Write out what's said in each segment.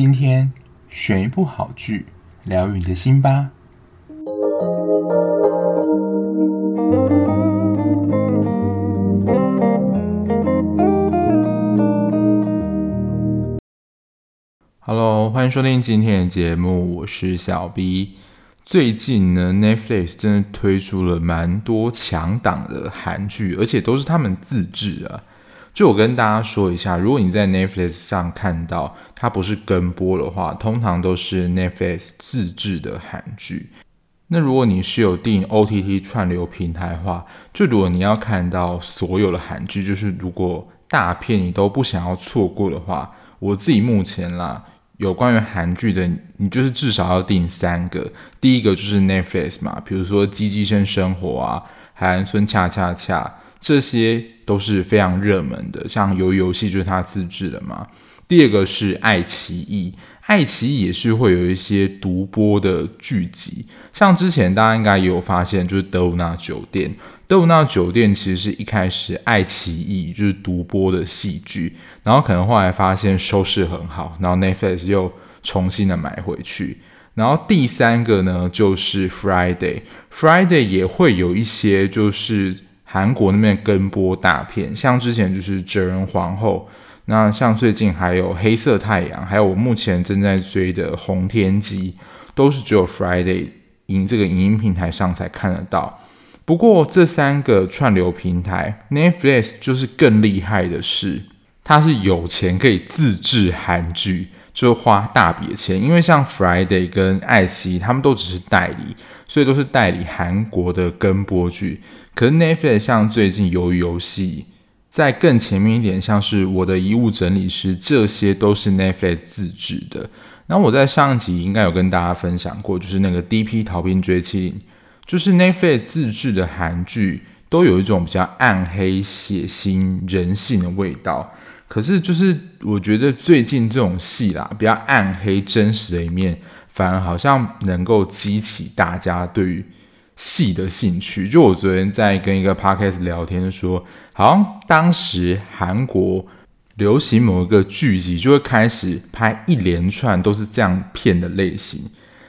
今天选一部好剧，疗愈你的心吧。Hello，欢迎收听今天的节目，我是小 B。最近呢，Netflix 真的推出了蛮多强档的韩剧，而且都是他们自制啊。就我跟大家说一下，如果你在 Netflix 上看到它不是跟播的话，通常都是 Netflix 自制的韩剧。那如果你是有订 OTT 串流平台的话，就如果你要看到所有的韩剧，就是如果大片你都不想要错过的话，我自己目前啦。有关于韩剧的，你就是至少要订三个。第一个就是 Netflix 嘛，比如说《机机生生活》啊，《海岸村恰恰恰》，这些都是非常热门的。像鱿鱼游戏就是它自制的嘛。第二个是爱奇艺，爱奇艺也是会有一些独播的剧集。像之前大家应该也有发现，就是《德鲁纳酒店》。德鲁纳酒店其实是一开始爱奇艺就是独播的戏剧，然后可能后来发现收视很好，然后 Netflix 又重新的买回去。然后第三个呢，就是 Friday，Friday 也会有一些就是韩国那边跟播大片，像之前就是《哲仁皇后》，那像最近还有《黑色太阳》，还有我目前正在追的《红天机》，都是只有 Friday 影这个影音平台上才看得到。不过这三个串流平台，Netflix 就是更厉害的是，它是有钱可以自制韩剧，就花大笔的钱。因为像 Friday 跟爱奇艺，他们都只是代理，所以都是代理韩国的跟播剧。可是 Netflix 像最近鱿鱼游戏，在更前面一点，像是我的遗物整理师，这些都是 Netflix 自制的。然后我在上一集应该有跟大家分享过，就是那个 D.P. 逃兵追妻令。就是 Netflix 自制的韩剧都有一种比较暗黑、血腥、人性的味道。可是，就是我觉得最近这种戏啦，比较暗黑、真实的一面，反而好像能够激起大家对于戏的兴趣。就我昨天在跟一个 podcast 聊天说，好像当时韩国流行某一个剧集，就会开始拍一连串都是这样片的类型。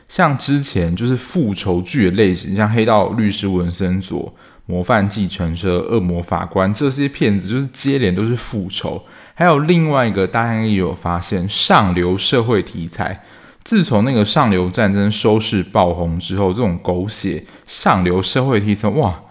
像之前就是复仇剧的类型，像《黑道律师文森佐》、《模范继承车》、《恶魔法官》这些片子，就是接连都是复仇。还有另外一个，大家也有发现，上流社会题材。自从那个上流战争收视爆红之后，这种狗血上流社会题材，哇，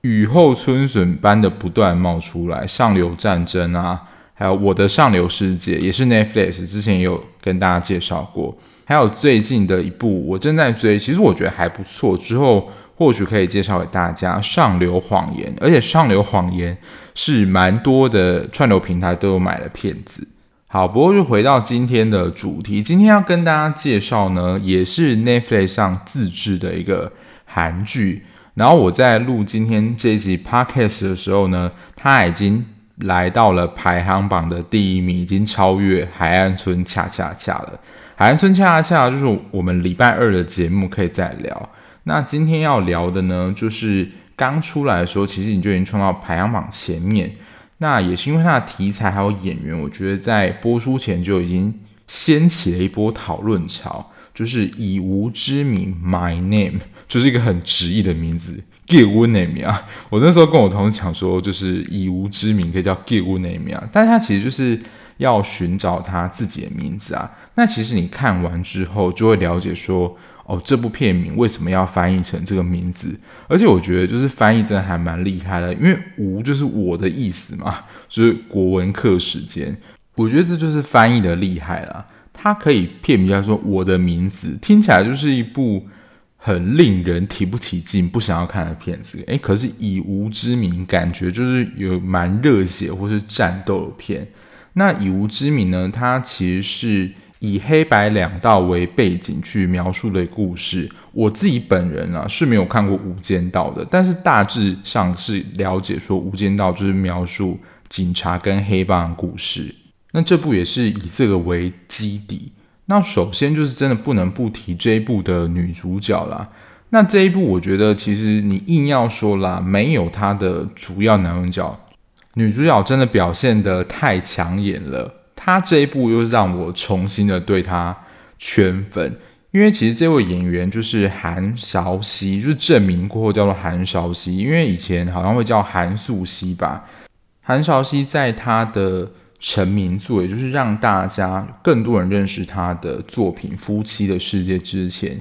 雨后春笋般的不断冒出来。上流战争啊，还有我的上流世界，也是 Netflix 之前也有跟大家介绍过。还有最近的一部我正在追，其实我觉得还不错，之后或许可以介绍给大家《上流谎言》，而且《上流谎言》是蛮多的串流平台都有买的片子。好，不过就回到今天的主题，今天要跟大家介绍呢，也是 Netflix 上自制的一个韩剧。然后我在录今天这一集 Podcast 的时候呢，它已经来到了排行榜的第一名，已经超越《海岸村恰恰恰》了。海岸村恰恰恰就是我们礼拜二的节目，可以再聊。那今天要聊的呢，就是刚出来的时候，其实你就已经冲到排行榜前面。那也是因为它的题材还有演员，我觉得在播出前就已经掀起了一波讨论潮。就是以无之名，My Name，就是一个很直译的名字，Give Name 啊。我那时候跟我同事讲说，就是以无之名可以叫 Give Name 啊，但是它其实就是。要寻找他自己的名字啊，那其实你看完之后就会了解说，哦，这部片名为什么要翻译成这个名字？而且我觉得就是翻译真的还蛮厉害的，因为“无”就是我的意思嘛，就是国文课时间，我觉得这就是翻译的厉害啦。它可以片名叫做“我的名字”，听起来就是一部很令人提不起劲、不想要看的片子。诶，可是以无之名，感觉就是有蛮热血或是战斗的片。那以无之名呢？它其实是以黑白两道为背景去描述的故事。我自己本人啊是没有看过《无间道》的，但是大致上是了解说，《无间道》就是描述警察跟黑帮的故事。那这部也是以这个为基底。那首先就是真的不能不提这一部的女主角啦。那这一部我觉得其实你硬要说啦，没有她的主要男主角。女主角真的表现得太抢眼了，他这一部又让我重新的对他圈粉，因为其实这位演员就是韩韶熙，就是证明过后叫做韩韶熙，因为以前好像会叫韩素熙吧。韩韶熙在他的成名作，也就是让大家更多人认识他的作品《夫妻的世界》之前，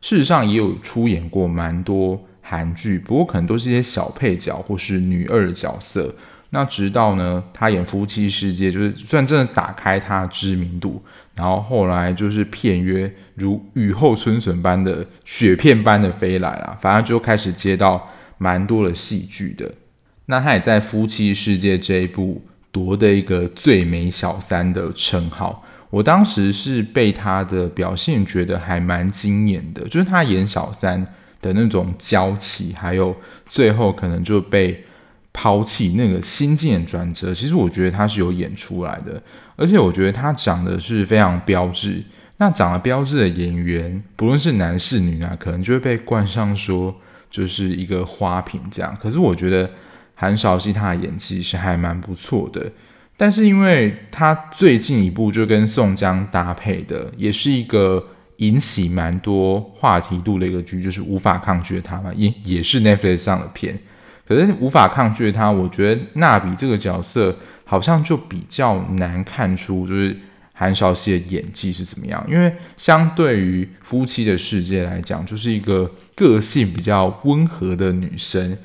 事实上也有出演过蛮多韩剧，不过可能都是一些小配角或是女二的角色。那直到呢，他演《夫妻世界》，就是算真的打开他知名度，然后后来就是片约如雨后春笋般的雪片般的飞来了，反正就开始接到蛮多的戏剧的。那他也在《夫妻世界》这一部夺得一个最美小三的称号。我当时是被他的表现觉得还蛮惊艳的，就是他演小三的那种娇气，还有最后可能就被抛弃那个心境的转折。其实我觉得他是有演出来的，而且我觉得他长得是非常标致。那长得标致的演员，不论是男是女啊，可能就会被冠上说就是一个花瓶这样。可是我觉得。韩韶熙他的演技是还蛮不错的，但是因为他最近一部就跟宋江搭配的，也是一个引起蛮多话题度的一个剧，就是无法抗拒的他嘛，也也是 Netflix 上的片。可是无法抗拒他，我觉得娜比这个角色好像就比较难看出，就是韩韶熙的演技是怎么样。因为相对于夫妻的世界来讲，就是一个个性比较温和的女生，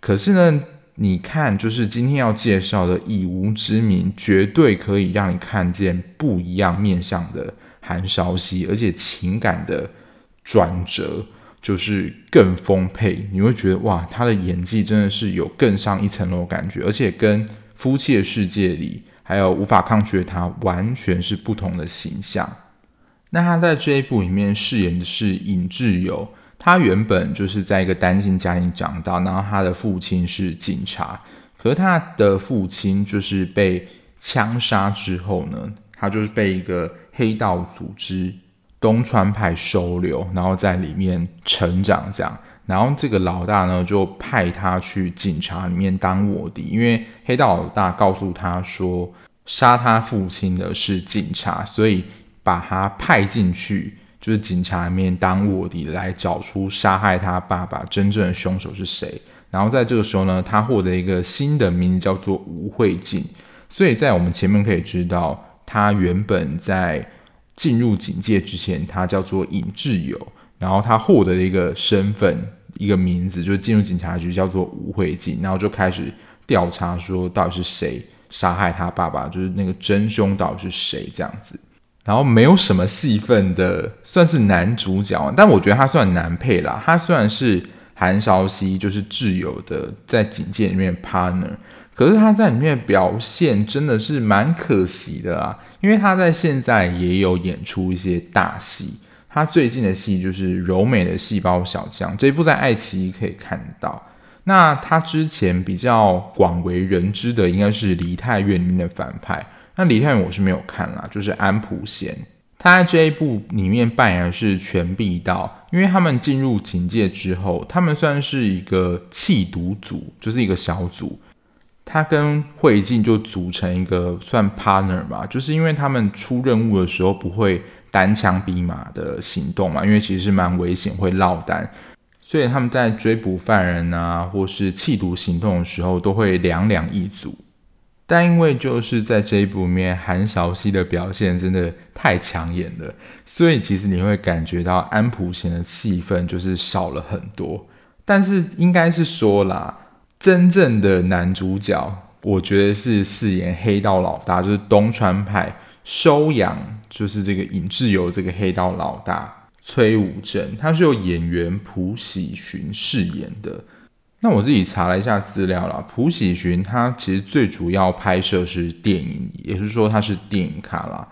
可是呢。你看，就是今天要介绍的《以无之名》，绝对可以让你看见不一样面向的韩韶熙，而且情感的转折就是更丰沛。你会觉得哇，他的演技真的是有更上一层楼的感觉，而且跟《夫妻的世界》里还有无法抗拒的他完全是不同的形象。那他在这一部里面饰演的是尹志友。他原本就是在一个单亲家庭长大，然后他的父亲是警察，可是他的父亲就是被枪杀之后呢，他就是被一个黑道组织东川派收留，然后在里面成长这样，然后这个老大呢就派他去警察里面当卧底，因为黑道老大告诉他说杀他父亲的是警察，所以把他派进去。就是警察里面当卧底来找出杀害他爸爸真正的凶手是谁，然后在这个时候呢，他获得一个新的名字叫做吴慧静。所以在我们前面可以知道，他原本在进入警界之前，他叫做尹志友，然后他获得了一个身份、一个名字，就是进入警察局叫做吴慧静，然后就开始调查说到底是谁杀害他爸爸，就是那个真凶到底是谁这样子。然后没有什么戏份的，算是男主角，但我觉得他算男配啦。他虽然是韩韶熙，就是挚友的在警界里面 partner，可是他在里面表现真的是蛮可惜的啊。因为他在现在也有演出一些大戏，他最近的戏就是《柔美的细胞小将》这一部在爱奇艺可以看到。那他之前比较广为人知的，应该是《梨泰院》里面的反派。那梨泰院我是没有看啦，就是安普贤，他在这一部里面扮演的是全璧道，因为他们进入警界之后，他们算是一个弃毒组，就是一个小组，他跟慧静就组成一个算 partner 吧，就是因为他们出任务的时候不会单枪匹马的行动嘛，因为其实蛮危险，会落单，所以他们在追捕犯人啊，或是缉毒行动的时候，都会两两一组。但因为就是在这一部面，韩韶熙的表现真的太抢眼了，所以其实你会感觉到安普贤的戏份就是少了很多。但是应该是说啦，真正的男主角，我觉得是饰演黑道老大，就是东川派收养，就是这个尹志友这个黑道老大崔武正，他是由演员朴喜寻饰演的。那我自己查了一下资料啦，朴喜寻他其实最主要拍摄是电影，也就是说他是电影咖啦。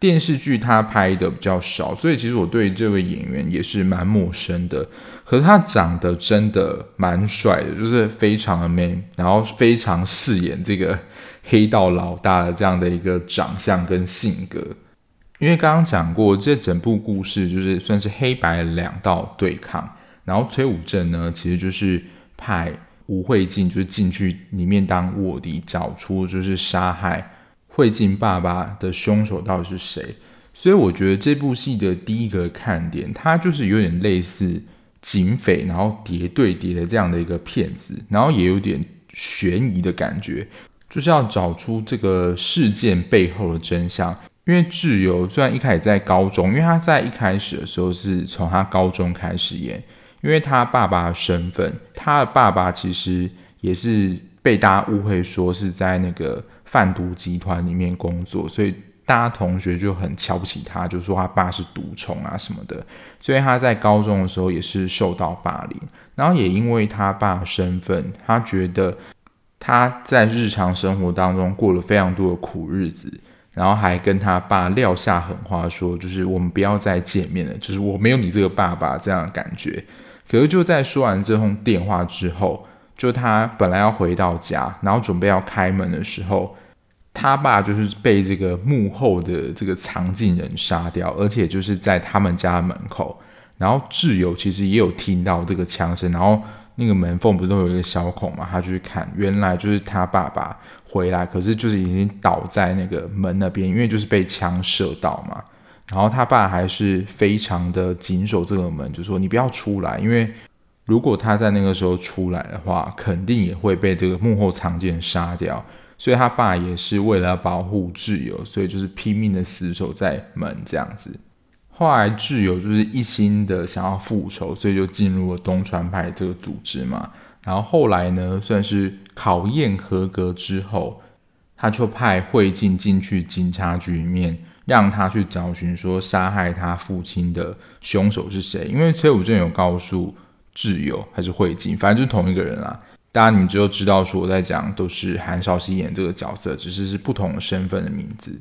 电视剧他拍的比较少，所以其实我对这位演员也是蛮陌生的。可是他长得真的蛮帅的，就是非常的 man，然后非常饰演这个黑道老大的这样的一个长相跟性格。因为刚刚讲过，这整部故事就是算是黑白两道对抗，然后崔武正呢，其实就是。派吴慧静就是进去里面当卧底，找出就是杀害慧静爸爸的凶手到底是谁。所以我觉得这部戏的第一个看点，它就是有点类似警匪，然后谍对谍的这样的一个片子，然后也有点悬疑的感觉，就是要找出这个事件背后的真相。因为智由虽然一开始在高中，因为他在一开始的时候是从他高中开始演，因为他爸爸的身份，他的爸爸其实也是被大家误会说是在那个贩毒集团里面工作，所以。大家同学就很瞧不起他，就说他爸是毒虫啊什么的，所以他在高中的时候也是受到霸凌。然后也因为他爸身份，他觉得他在日常生活当中过了非常多的苦日子，然后还跟他爸撂下狠话，说就是我们不要再见面了，就是我没有你这个爸爸这样的感觉。可是就在说完这通电话之后，就他本来要回到家，然后准备要开门的时候。他爸就是被这个幕后的这个藏镜人杀掉，而且就是在他们家门口。然后挚友其实也有听到这个枪声，然后那个门缝不是都有一个小孔嘛？他去看，原来就是他爸爸回来，可是就是已经倒在那个门那边，因为就是被枪射到嘛。然后他爸还是非常的紧守这个门，就说你不要出来，因为如果他在那个时候出来的话，肯定也会被这个幕后藏镜人杀掉。所以他爸也是为了要保护智友，所以就是拼命的死守在门这样子。后来智友就是一心的想要复仇，所以就进入了东川派这个组织嘛。然后后来呢，算是考验合格之后，他就派慧静进去警察局里面，让他去找寻说杀害他父亲的凶手是谁。因为崔武正有告诉智由还是慧静，反正就是同一个人啦。大家你们只有知道说我在讲都是韩韶熙演这个角色，只是是不同的身份的名字。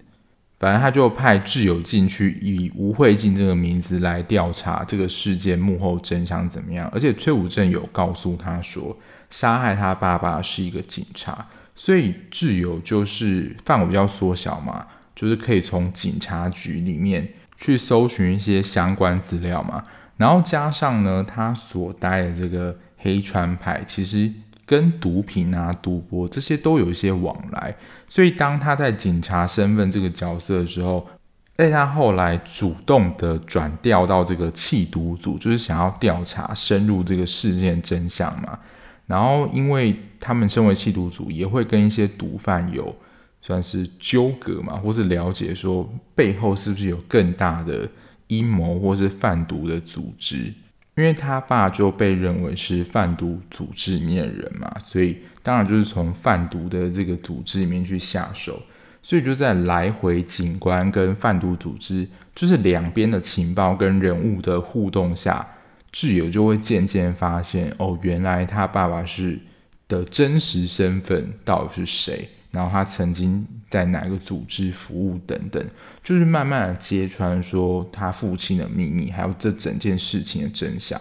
反正他就派智友进去，以吴慧静这个名字来调查这个事件幕后真相怎么样。而且崔武正有告诉他说，杀害他爸爸是一个警察，所以智友就是范围比较缩小嘛，就是可以从警察局里面去搜寻一些相关资料嘛。然后加上呢，他所待的这个黑川派其实。跟毒品啊、赌博这些都有一些往来，所以当他在警察身份这个角色的时候，哎，他后来主动的转调到这个弃毒组，就是想要调查深入这个事件真相嘛。然后，因为他们身为弃毒组，也会跟一些毒贩有算是纠葛嘛，或是了解说背后是不是有更大的阴谋或是贩毒的组织。因为他爸就被认为是贩毒组织里面的人嘛，所以当然就是从贩毒的这个组织里面去下手，所以就在来回警官跟贩毒组织，就是两边的情报跟人物的互动下，挚友就会渐渐发现，哦，原来他爸爸是的真实身份到底是谁。然后他曾经在哪个组织服务等等，就是慢慢的揭穿说他父亲的秘密，还有这整件事情的真相。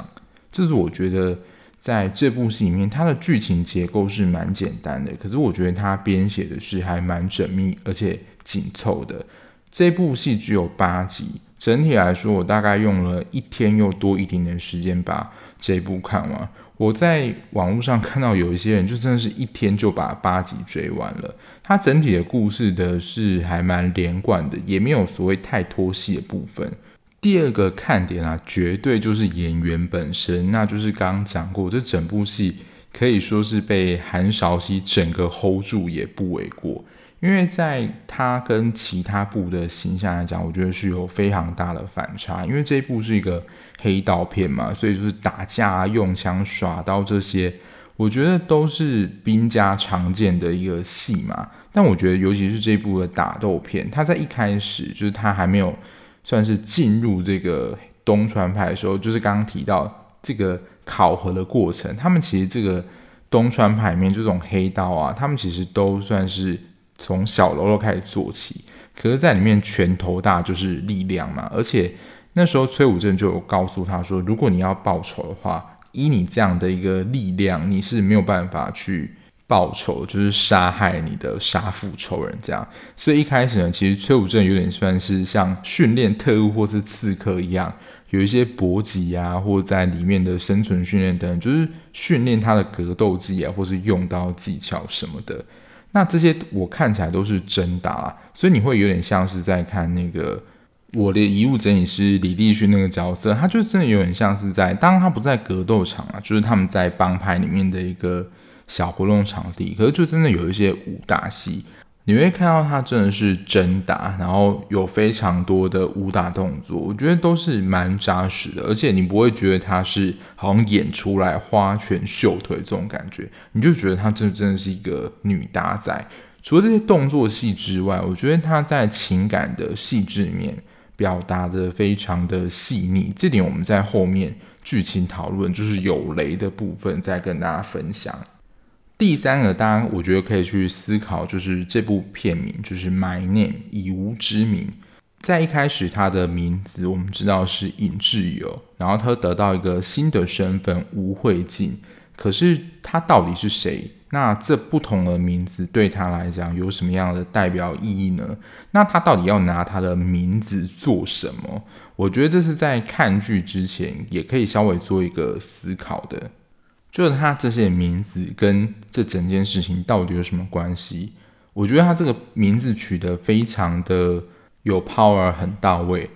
这是我觉得在这部戏里面，它的剧情结构是蛮简单的，可是我觉得他编写的是还蛮缜密而且紧凑的。这部戏只有八集，整体来说，我大概用了一天又多一点点时间把这部看完。我在网络上看到有一些人就真的是一天就把八集追完了。它整体的故事的是还蛮连贯的，也没有所谓太拖戏的部分。第二个看点啊，绝对就是演员本身，那就是刚刚讲过，这整部戏可以说是被韩韶熙整个 hold 住也不为过。因为在他跟其他部的形象来讲，我觉得是有非常大的反差。因为这一部是一个黑道片嘛，所以就是打架、用枪、耍刀这些，我觉得都是兵家常见的一个戏嘛。但我觉得，尤其是这一部的打斗片，他在一开始就是他还没有算是进入这个东川派的时候，就是刚刚提到这个考核的过程，他们其实这个东川派面这种黑道啊，他们其实都算是。从小喽啰开始做起，可是在里面拳头大就是力量嘛。而且那时候崔武正就有告诉他说，如果你要报仇的话，以你这样的一个力量，你是没有办法去报仇，就是杀害你的杀父仇人这样。所以一开始呢，其实崔武正有点算是像训练特务或是刺客一样，有一些搏击啊，或在里面的生存训练等等，就是训练他的格斗技啊，或是用刀技巧什么的。那这些我看起来都是真打啦，所以你会有点像是在看那个我的遗物整理师李立勋那个角色，他就真的有点像是在，当他不在格斗场啊，就是他们在帮派里面的一个小活动场地，可是就真的有一些武打戏。你会看到他真的是真打，然后有非常多的武打动作，我觉得都是蛮扎实的，而且你不会觉得他是好像演出来花拳绣腿这种感觉，你就觉得他真真的是一个女打仔。除了这些动作戏之外，我觉得他在情感的细致面表达得非常的细腻，这点我们在后面剧情讨论就是有雷的部分再跟大家分享。第三个，当然我觉得可以去思考，就是这部片名就是 My Name 以吾之名，在一开始他的名字我们知道是尹志友，然后他得到一个新的身份吴慧静，可是他到底是谁？那这不同的名字对他来讲有什么样的代表意义呢？那他到底要拿他的名字做什么？我觉得这是在看剧之前也可以稍微做一个思考的。就是他这些名字跟这整件事情到底有什么关系？我觉得他这个名字取得非常的有 power，很到位。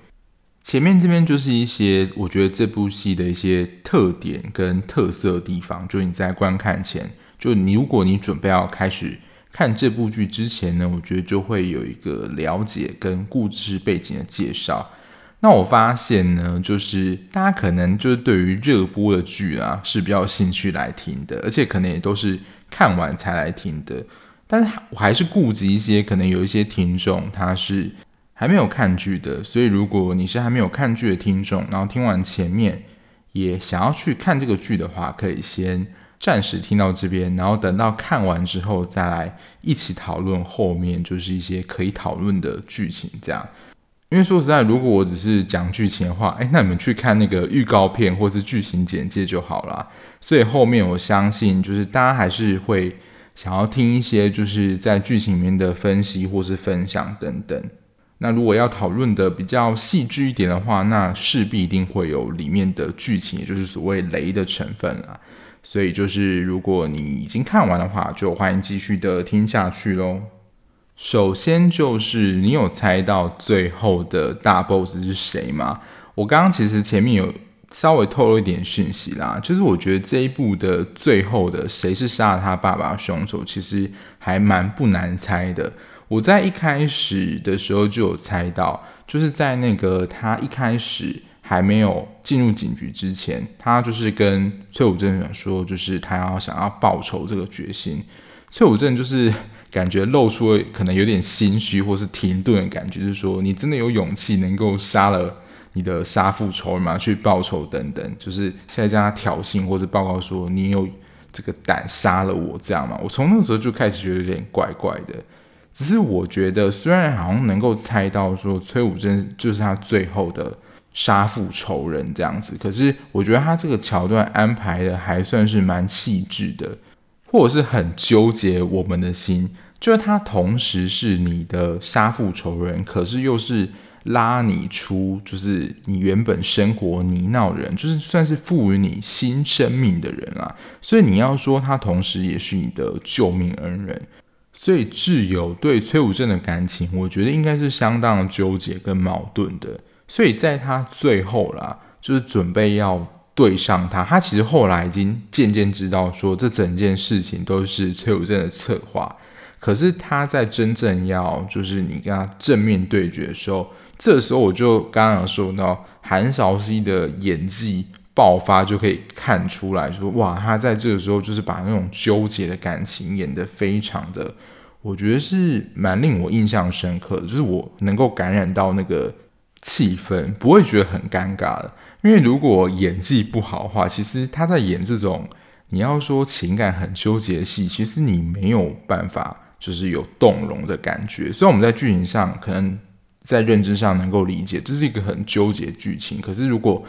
前面这边就是一些我觉得这部戏的一些特点跟特色的地方。就你在观看前，就你如果你准备要开始看这部剧之前呢，我觉得就会有一个了解跟故事背景的介绍。那我发现呢，就是大家可能就是对于热播的剧啊是比较有兴趣来听的，而且可能也都是看完才来听的。但是我还是顾及一些可能有一些听众他是还没有看剧的，所以如果你是还没有看剧的听众，然后听完前面也想要去看这个剧的话，可以先暂时听到这边，然后等到看完之后再来一起讨论后面就是一些可以讨论的剧情这样。因为说实在，如果我只是讲剧情的话，诶，那你们去看那个预告片或是剧情简介就好啦。所以后面我相信，就是大家还是会想要听一些就是在剧情里面的分析或是分享等等。那如果要讨论的比较细致一点的话，那势必一定会有里面的剧情，也就是所谓雷的成分啦。所以就是如果你已经看完的话，就欢迎继续的听下去喽。首先就是你有猜到最后的大 boss 是谁吗？我刚刚其实前面有稍微透露一点讯息啦，就是我觉得这一部的最后的谁是杀了他爸爸凶手，其实还蛮不难猜的。我在一开始的时候就有猜到，就是在那个他一开始还没有进入警局之前，他就是跟崔武正说，就是他要想要报仇这个决心。崔武正就是。感觉露出了可能有点心虚或是停顿的感觉，就是说你真的有勇气能够杀了你的杀父仇人吗？去报仇等等，就是现在这样挑衅或者报告说你有这个胆杀了我这样嘛？我从那个时候就开始觉得有点怪怪的。只是我觉得虽然好像能够猜到说崔武正就是他最后的杀父仇人这样子，可是我觉得他这个桥段安排的还算是蛮细致的，或者是很纠结我们的心。就是他同时是你的杀父仇人，可是又是拉你出，就是你原本生活泥淖人，就是算是赋予你新生命的人啦。所以你要说他同时也是你的救命恩人，所以挚友对崔武正的感情，我觉得应该是相当纠结跟矛盾的。所以在他最后啦，就是准备要对上他，他其实后来已经渐渐知道说，这整件事情都是崔武正的策划。可是他在真正要就是你跟他正面对决的时候，这时候我就刚刚有说到韩韶熙的演技爆发，就可以看出来说，哇，他在这个时候就是把那种纠结的感情演得非常的，我觉得是蛮令我印象深刻的，就是我能够感染到那个气氛，不会觉得很尴尬的。因为如果演技不好的话，其实他在演这种你要说情感很纠结的戏，其实你没有办法。就是有动容的感觉，虽然我们在剧情上可能在认知上能够理解，这是一个很纠结剧情。可是如果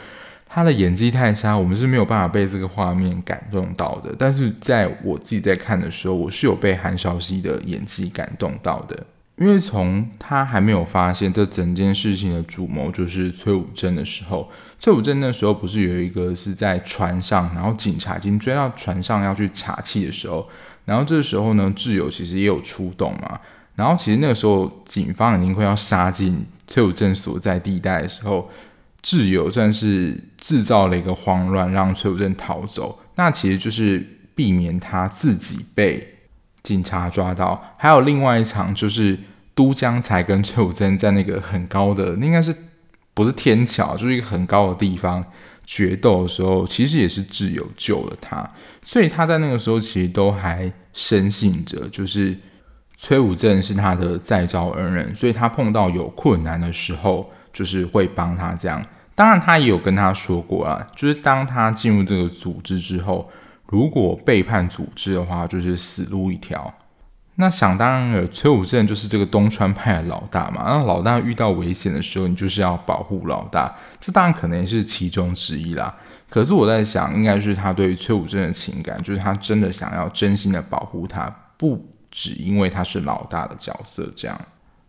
他的演技太差，我们是没有办法被这个画面感动到的。但是在我自己在看的时候，我是有被韩韶熙的演技感动到的，因为从他还没有发现这整件事情的主谋就是崔武正的时候，崔武正那时候不是有一个是在船上，然后警察已经追到船上要去查气的时候。然后这时候呢，挚友其实也有出动嘛。然后其实那个时候警方已经快要杀进崔武正所在地带的时候，挚友算是制造了一个慌乱，让崔武正逃走。那其实就是避免他自己被警察抓到。还有另外一场就是都江才跟崔武正在那个很高的，应该是不是天桥，就是一个很高的地方决斗的时候，其实也是挚友救了他。所以他在那个时候其实都还深信着，就是。崔武正是他的再造恩人，所以他碰到有困难的时候，就是会帮他这样。当然，他也有跟他说过啊，就是当他进入这个组织之后，如果背叛组织的话，就是死路一条。那想当然了，崔武正就是这个东川派的老大嘛。那老大遇到危险的时候，你就是要保护老大，这当然可能也是其中之一啦。可是我在想，应该是他对于崔武正的情感，就是他真的想要真心的保护他，不。只因为他是老大的角色，这样。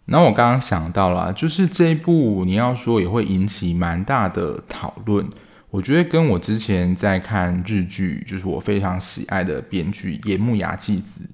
那我刚刚想到了，就是这一部你要说也会引起蛮大的讨论。我觉得跟我之前在看日剧，就是我非常喜爱的编剧岩木雅纪子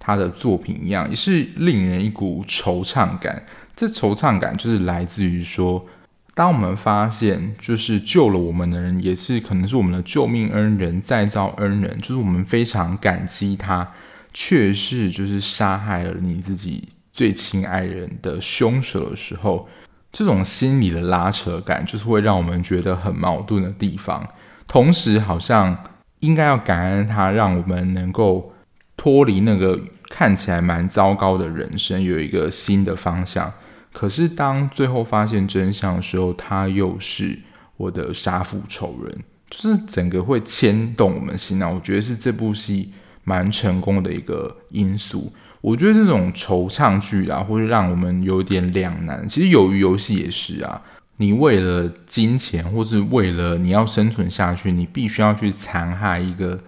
他的作品一样，也是令人一股惆怅感。这惆怅感就是来自于说，当我们发现就是救了我们的人，也是可能是我们的救命恩人、再造恩人，就是我们非常感激他。却是就是杀害了你自己最亲爱人的凶手的时候，这种心理的拉扯感，就是会让我们觉得很矛盾的地方。同时，好像应该要感恩他，让我们能够脱离那个看起来蛮糟糕的人生，有一个新的方向。可是，当最后发现真相的时候，他又是我的杀父仇人，就是整个会牵动我们心啊！我觉得是这部戏。蛮成功的一个因素，我觉得这种惆怅剧啊，会让我们有点两难。其实有鱼游戏也是啊，你为了金钱，或是为了你要生存下去，你必须要去残害一个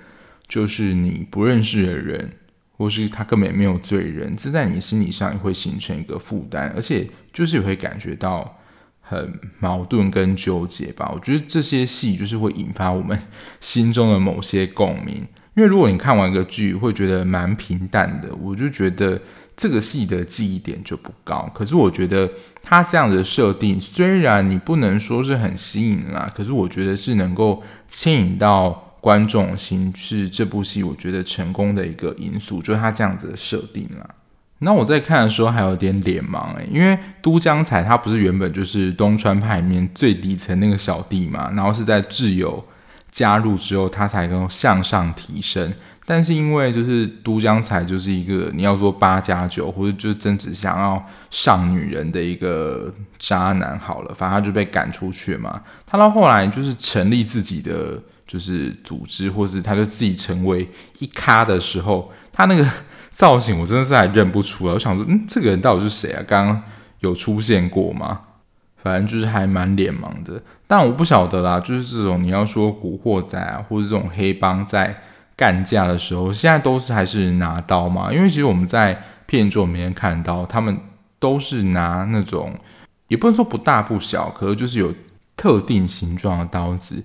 就是你不认识的人，或是他根本也没有罪人，这在你心理上也会形成一个负担，而且就是也会感觉到很矛盾跟纠结吧。我觉得这些戏就是会引发我们心中的某些共鸣。因为如果你看完一个剧会觉得蛮平淡的，我就觉得这个戏的记忆点就不高。可是我觉得它这样的设定，虽然你不能说是很吸引啦，可是我觉得是能够牵引到观众心，是这部戏我觉得成功的一个因素，就是它这样子的设定啦。那我在看的时候还有点脸盲诶，因为都江才他不是原本就是东川派里面最底层那个小弟嘛，然后是在挚友。加入之后，他才能向上提升。但是因为就是都江才就是一个你要说八加九，或者就是真只想要上女人的一个渣男好了，反正他就被赶出去嘛。他到后来就是成立自己的就是组织，或是他就自己成为一咖的时候，他那个造型我真的是还认不出来。我想说，嗯，这个人到底是谁啊？刚刚有出现过吗？反正就是还蛮脸盲的，但我不晓得啦。就是这种你要说古惑仔啊，或者这种黑帮在干架的时候，现在都是还是拿刀嘛？因为其实我们在片中里面看到，他们都是拿那种也不能说不大不小，可是就是有特定形状的刀子。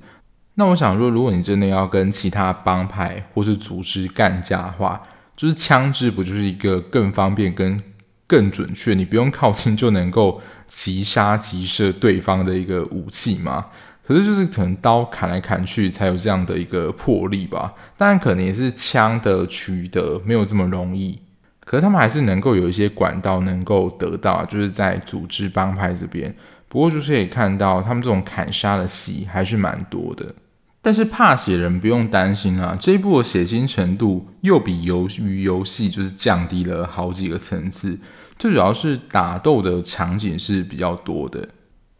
那我想说，如果你真的要跟其他帮派或是组织干架的话，就是枪支不就是一个更方便跟更准确，你不用靠近就能够。即杀即射对方的一个武器嘛，可是就是可能刀砍来砍去才有这样的一个魄力吧。当然可能也是枪的取得没有这么容易，可是他们还是能够有一些管道能够得到，就是在组织帮派这边。不过就是可以看到他们这种砍杀的戏还是蛮多的。但是怕血人不用担心啊，这一部的血腥程度又比游鱼游戏就是降低了好几个层次。最主要是打斗的场景是比较多的，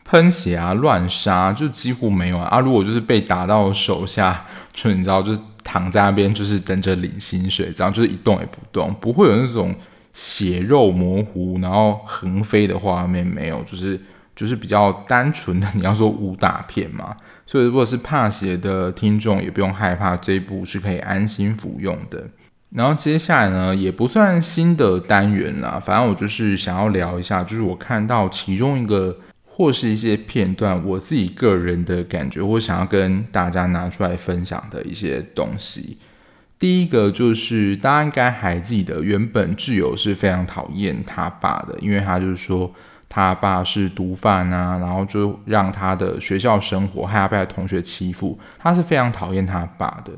喷血啊、乱杀就几乎没有啊。啊如果就是被打到手下，就你知道，就是躺在那边，就是等着领薪水，这样就是一动也不动，不会有那种血肉模糊然后横飞的画面，没有，就是就是比较单纯的。你要说武打片嘛，所以如果是怕血的听众，也不用害怕，这一部是可以安心服用的。然后接下来呢，也不算新的单元啦，反正我就是想要聊一下，就是我看到其中一个或是一些片段，我自己个人的感觉，或想要跟大家拿出来分享的一些东西。第一个就是大家应该还记得，原本挚友是非常讨厌他爸的，因为他就是说他爸是毒贩啊，然后就让他的学校生活害他被他同学欺负，他是非常讨厌他爸的。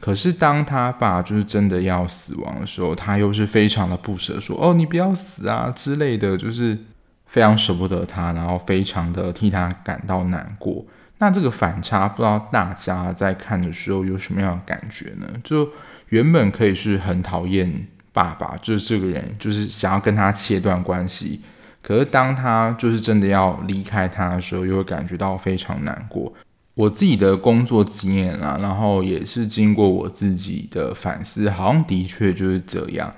可是当他爸就是真的要死亡的时候，他又是非常的不舍，说哦，你不要死啊之类的，就是非常舍不得他，然后非常的替他感到难过。那这个反差，不知道大家在看的时候有什么样的感觉呢？就原本可以是很讨厌爸爸，就是这个人，就是想要跟他切断关系。可是当他就是真的要离开他的时候，又会感觉到非常难过。我自己的工作经验啊，然后也是经过我自己的反思，好像的确就是这样。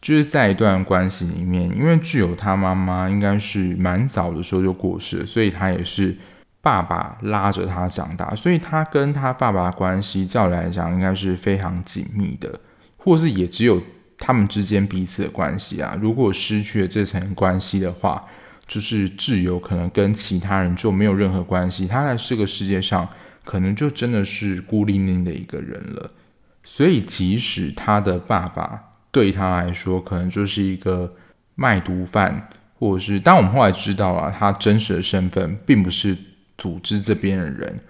就是在一段关系里面，因为智由他妈妈应该是蛮早的时候就过世了，所以他也是。爸爸拉着他长大，所以他跟他爸爸关系，照理来讲应该是非常紧密的，或是也只有他们之间彼此的关系啊。如果失去了这层关系的话，就是智由可能跟其他人就没有任何关系，他在这个世界上可能就真的是孤零零的一个人了。所以，即使他的爸爸对他来说可能就是一个卖毒贩，或者是，当我们后来知道了他真实的身份，并不是。组织这边的人，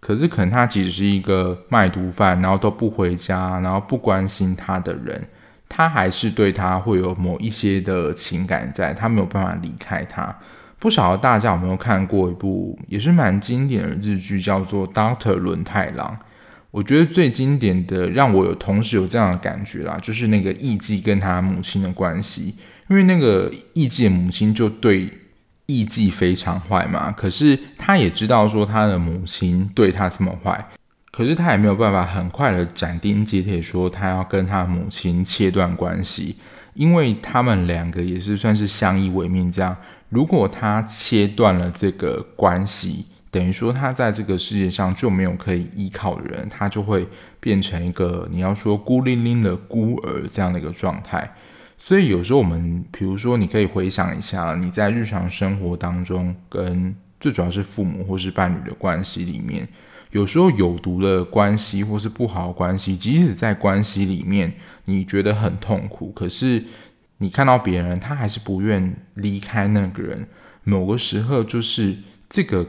可是可能他其实是一个卖毒贩，然后都不回家，然后不关心他的人，他还是对他会有某一些的情感在，他没有办法离开他。不晓得大家有没有看过一部也是蛮经典的日剧，叫做《Doctor 轮太郎》。我觉得最经典的，让我有同时有这样的感觉啦，就是那个艺妓跟他母亲的关系，因为那个艺妓的母亲就对。艺妓非常坏嘛，可是他也知道说他的母亲对他这么坏，可是他也没有办法很快的斩钉截铁说他要跟他母亲切断关系，因为他们两个也是算是相依为命这样。如果他切断了这个关系，等于说他在这个世界上就没有可以依靠的人，他就会变成一个你要说孤零零的孤儿这样的一个状态。所以有时候我们，比如说，你可以回想一下，你在日常生活当中，跟最主要是父母或是伴侣的关系里面，有时候有毒的关系或是不好的关系，即使在关系里面你觉得很痛苦，可是你看到别人他还是不愿离开那个人，某个时候就是这个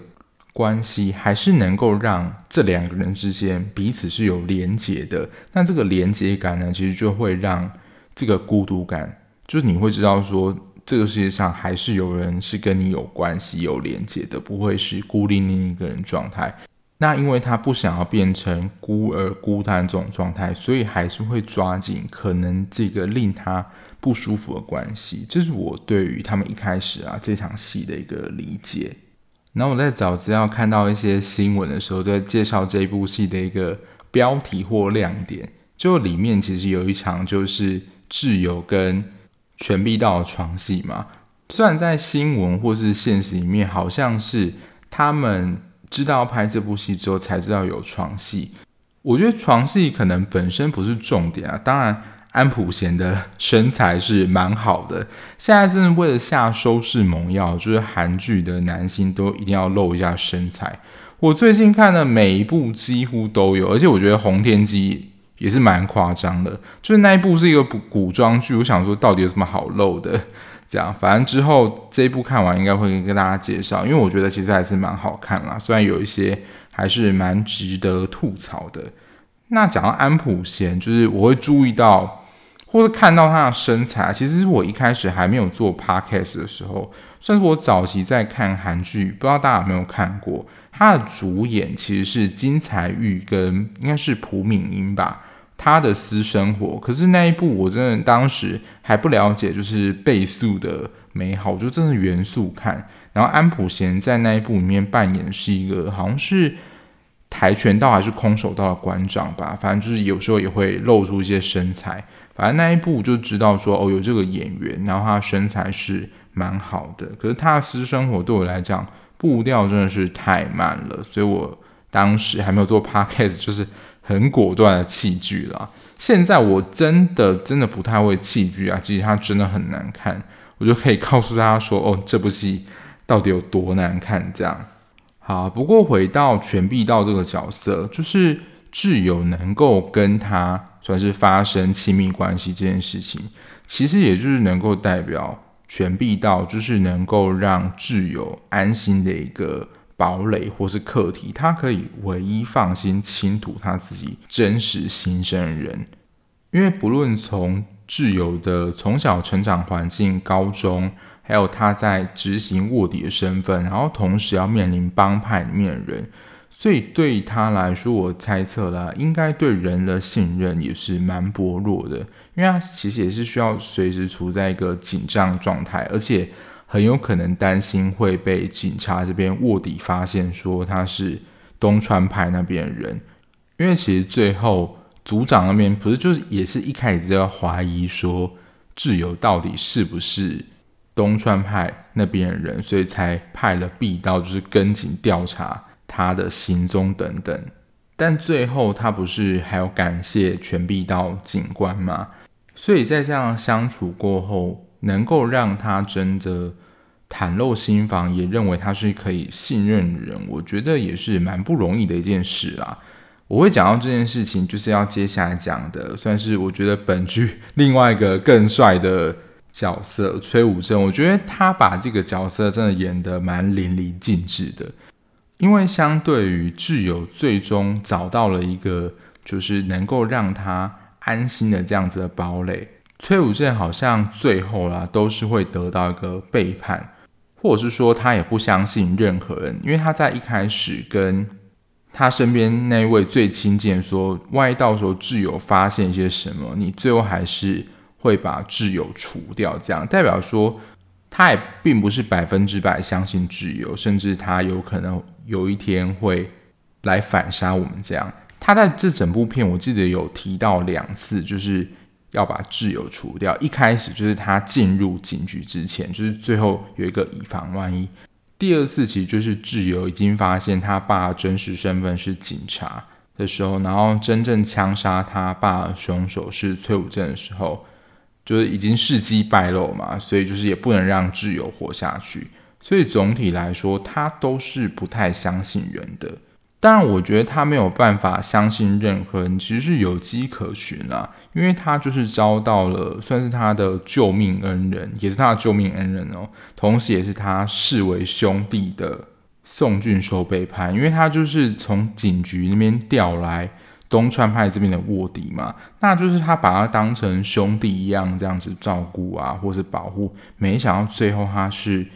关系还是能够让这两个人之间彼此是有连结的，那这个连结感呢，其实就会让。这个孤独感，就是你会知道说，这个世界上还是有人是跟你有关系、有连接的，不会是孤零零一个人状态。那因为他不想要变成孤儿孤单这种状态，所以还是会抓紧可能这个令他不舒服的关系。这是我对于他们一开始啊这场戏的一个理解。然后我在找资料看到一些新闻的时候，在介绍这部戏的一个标题或亮点，就里面其实有一场就是。智由跟全碧道的床戏嘛，虽然在新闻或是现实里面，好像是他们知道拍这部戏之后才知道有床戏。我觉得床戏可能本身不是重点啊，当然安普贤的身材是蛮好的。现在真的为了下收视猛药，就是韩剧的男星都一定要露一下身材。我最近看的每一部几乎都有，而且我觉得洪天基。也是蛮夸张的，就是那一部是一个古装剧，我想说到底有什么好露的？这样，反正之后这一部看完应该会跟大家介绍，因为我觉得其实还是蛮好看啦，虽然有一些还是蛮值得吐槽的。那讲到安普贤，就是我会注意到或者看到他的身材，其实是我一开始还没有做 podcast 的时候，算是我早期在看韩剧，不知道大家有没有看过，他的主演其实是金彩玉跟应该是朴敏英吧。他的私生活，可是那一部我真的当时还不了解，就是倍速的美好，我就真的原速看。然后安普贤在那一部里面扮演是一个好像是跆拳道还是空手道的馆长吧，反正就是有时候也会露出一些身材。反正那一部就知道说哦，有这个演员，然后他身材是蛮好的。可是他的私生活对我来讲步调真的是太慢了，所以我当时还没有做 podcast，就是。很果断的弃剧啦。现在我真的真的不太会弃剧啊，其实它真的很难看，我就可以告诉大家说，哦，这部戏到底有多难看这样。好，不过回到全碧道这个角色，就是挚友能够跟他算是发生亲密关系这件事情，其实也就是能够代表权力到，就是能够让挚友安心的一个堡垒或是课题，他可以唯一放心倾吐他自己真实心声的人，因为不论从挚友的从小成长环境、高中，还有他在执行卧底的身份，然后同时要面临帮派里面的人。所以对他来说，我猜测啦，应该对人的信任也是蛮薄弱的，因为他其实也是需要随时处在一个紧张状态，而且很有可能担心会被警察这边卧底发现，说他是东川派那边的人。因为其实最后组长那边不是就是也是一开始就要怀疑说挚友到底是不是东川派那边的人，所以才派了壁刀，就是跟紧调查。他的行踪等等，但最后他不是还要感谢全臂道警官吗？所以在这样相处过后，能够让他真的袒露心房，也认为他是可以信任的人，我觉得也是蛮不容易的一件事啊。我会讲到这件事情，就是要接下来讲的，算是我觉得本剧另外一个更帅的角色崔武正，我觉得他把这个角色真的演得蛮淋漓尽致的。因为相对于挚友，最终找到了一个就是能够让他安心的这样子的堡垒，崔武正好像最后啦都是会得到一个背叛，或者是说他也不相信任何人，因为他在一开始跟他身边那位最亲近说，万一到时候挚友发现一些什么，你最后还是会把挚友除掉，这样代表说他也并不是百分之百相信挚友，甚至他有可能。有一天会来反杀我们，这样。他在这整部片，我记得有提到两次，就是要把挚友除掉。一开始就是他进入警局之前，就是最后有一个以防万一。第二次其实就是挚友已经发现他爸真实身份是警察的时候，然后真正枪杀他爸的凶手是崔武正的时候，就是已经事迹败露嘛，所以就是也不能让挚友活下去。所以总体来说，他都是不太相信人的。当然，我觉得他没有办法相信任何人，其实是有迹可循啦。因为他就是遭到了算是他的救命恩人，也是他的救命恩人哦，同时也是他视为兄弟的宋俊修背叛。因为他就是从警局那边调来东川派这边的卧底嘛，那就是他把他当成兄弟一样这样子照顾啊，或是保护。没想到最后他是。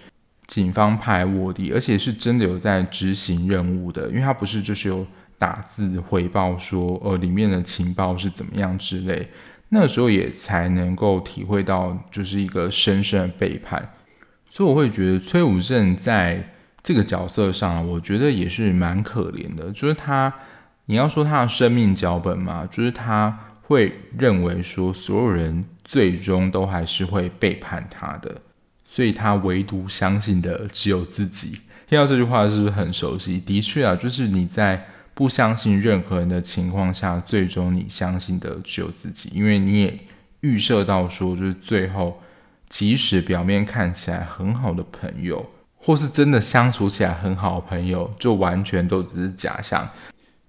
警方派卧底，而且是真的有在执行任务的，因为他不是就是有打字回报说，呃，里面的情报是怎么样之类，那时候也才能够体会到，就是一个深深的背叛。所以我会觉得崔武正在这个角色上，我觉得也是蛮可怜的，就是他，你要说他的生命脚本嘛，就是他会认为说，所有人最终都还是会背叛他的。所以他唯独相信的只有自己。听到这句话是不是很熟悉？的确啊，就是你在不相信任何人的情况下，最终你相信的只有自己，因为你也预设到说，就是最后，即使表面看起来很好的朋友，或是真的相处起来很好的朋友，就完全都只是假象。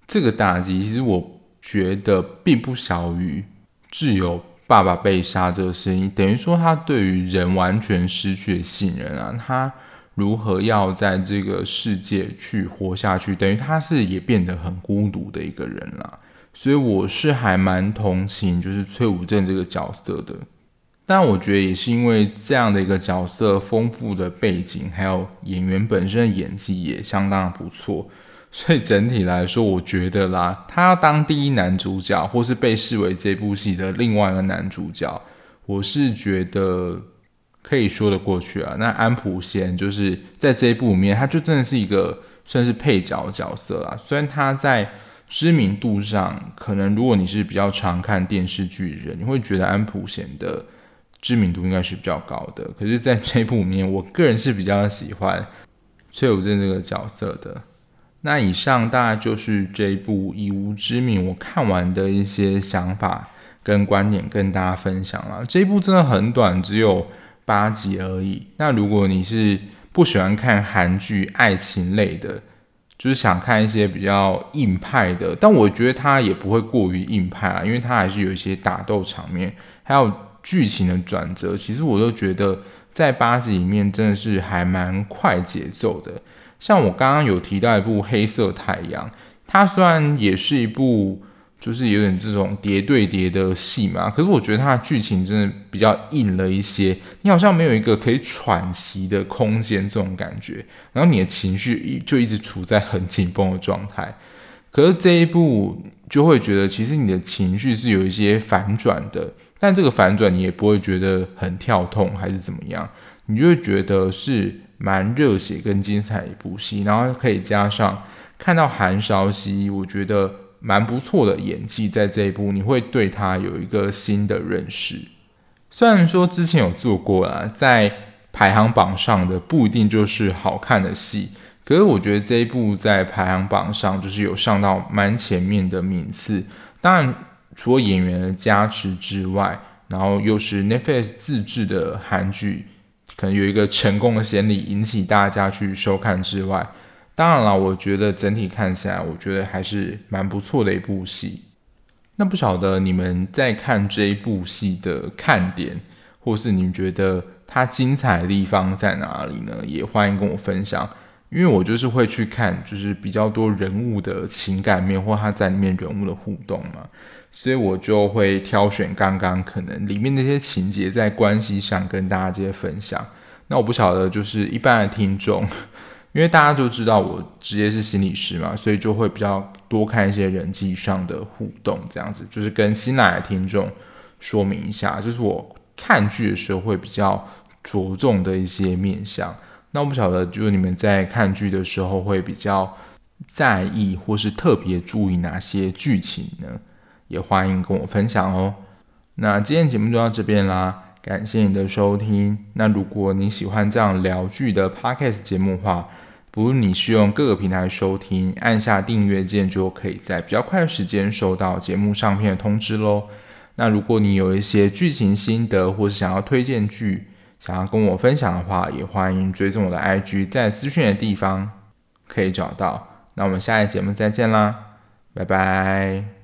这个打击，其实我觉得并不小于挚友。爸爸被杀这个事情，等于说他对于人完全失去了信任啊！他如何要在这个世界去活下去？等于他是也变得很孤独的一个人啦。所以我是还蛮同情，就是崔武正这个角色的。但我觉得也是因为这样的一个角色，丰富的背景，还有演员本身的演技也相当不错。所以整体来说，我觉得啦，他要当第一男主角，或是被视为这部戏的另外一个男主角，我是觉得可以说得过去啊。那安普贤就是在这一部里面，他就真的是一个算是配角角色啦。虽然他在知名度上，可能如果你是比较常看电视剧的人，你会觉得安普贤的知名度应该是比较高的。可是，在这一部里面，我个人是比较喜欢崔武镇这个角色的。那以上大概就是这一部《以无之名》我看完的一些想法跟观点，跟大家分享了。这一部真的很短，只有八集而已。那如果你是不喜欢看韩剧爱情类的，就是想看一些比较硬派的，但我觉得它也不会过于硬派啊，因为它还是有一些打斗场面，还有剧情的转折，其实我都觉得在八集里面真的是还蛮快节奏的。像我刚刚有提到一部《黑色太阳》，它虽然也是一部。就是有点这种叠对叠的戏嘛，可是我觉得它的剧情真的比较硬了一些，你好像没有一个可以喘息的空间这种感觉，然后你的情绪就一直处在很紧绷的状态。可是这一部就会觉得，其实你的情绪是有一些反转的，但这个反转你也不会觉得很跳痛还是怎么样，你就会觉得是蛮热血跟精彩的一部戏，然后可以加上看到韩韶禧，我觉得。蛮不错的演技，在这一部你会对他有一个新的认识。虽然说之前有做过啦，在排行榜上的不一定就是好看的戏，可是我觉得这一部在排行榜上就是有上到蛮前面的名次。当然，除了演员的加持之外，然后又是 Netflix 自制的韩剧，可能有一个成功的先例，引起大家去收看之外。当然了，我觉得整体看起来，我觉得还是蛮不错的一部戏。那不晓得你们在看这一部戏的看点，或是你们觉得它精彩的地方在哪里呢？也欢迎跟我分享。因为我就是会去看，就是比较多人物的情感面，或他在里面人物的互动嘛，所以我就会挑选刚刚可能里面那些情节在关系上跟大家这些分享。那我不晓得，就是一般的听众。因为大家都知道我职业是心理师嘛，所以就会比较多看一些人际上的互动，这样子就是跟新来的听众说明一下，就是我看剧的时候会比较着重的一些面向。那我不晓得，就是你们在看剧的时候会比较在意或是特别注意哪些剧情呢？也欢迎跟我分享哦。那今天节目就到这边啦，感谢你的收听。那如果你喜欢这样聊剧的 Podcast 节目的话，不论你是用各个平台收听，按下订阅键就可以在比较快的时间收到节目上片的通知喽。那如果你有一些剧情心得，或是想要推荐剧，想要跟我分享的话，也欢迎追踪我的 IG，在资讯的地方可以找到。那我们下一节目再见啦，拜拜。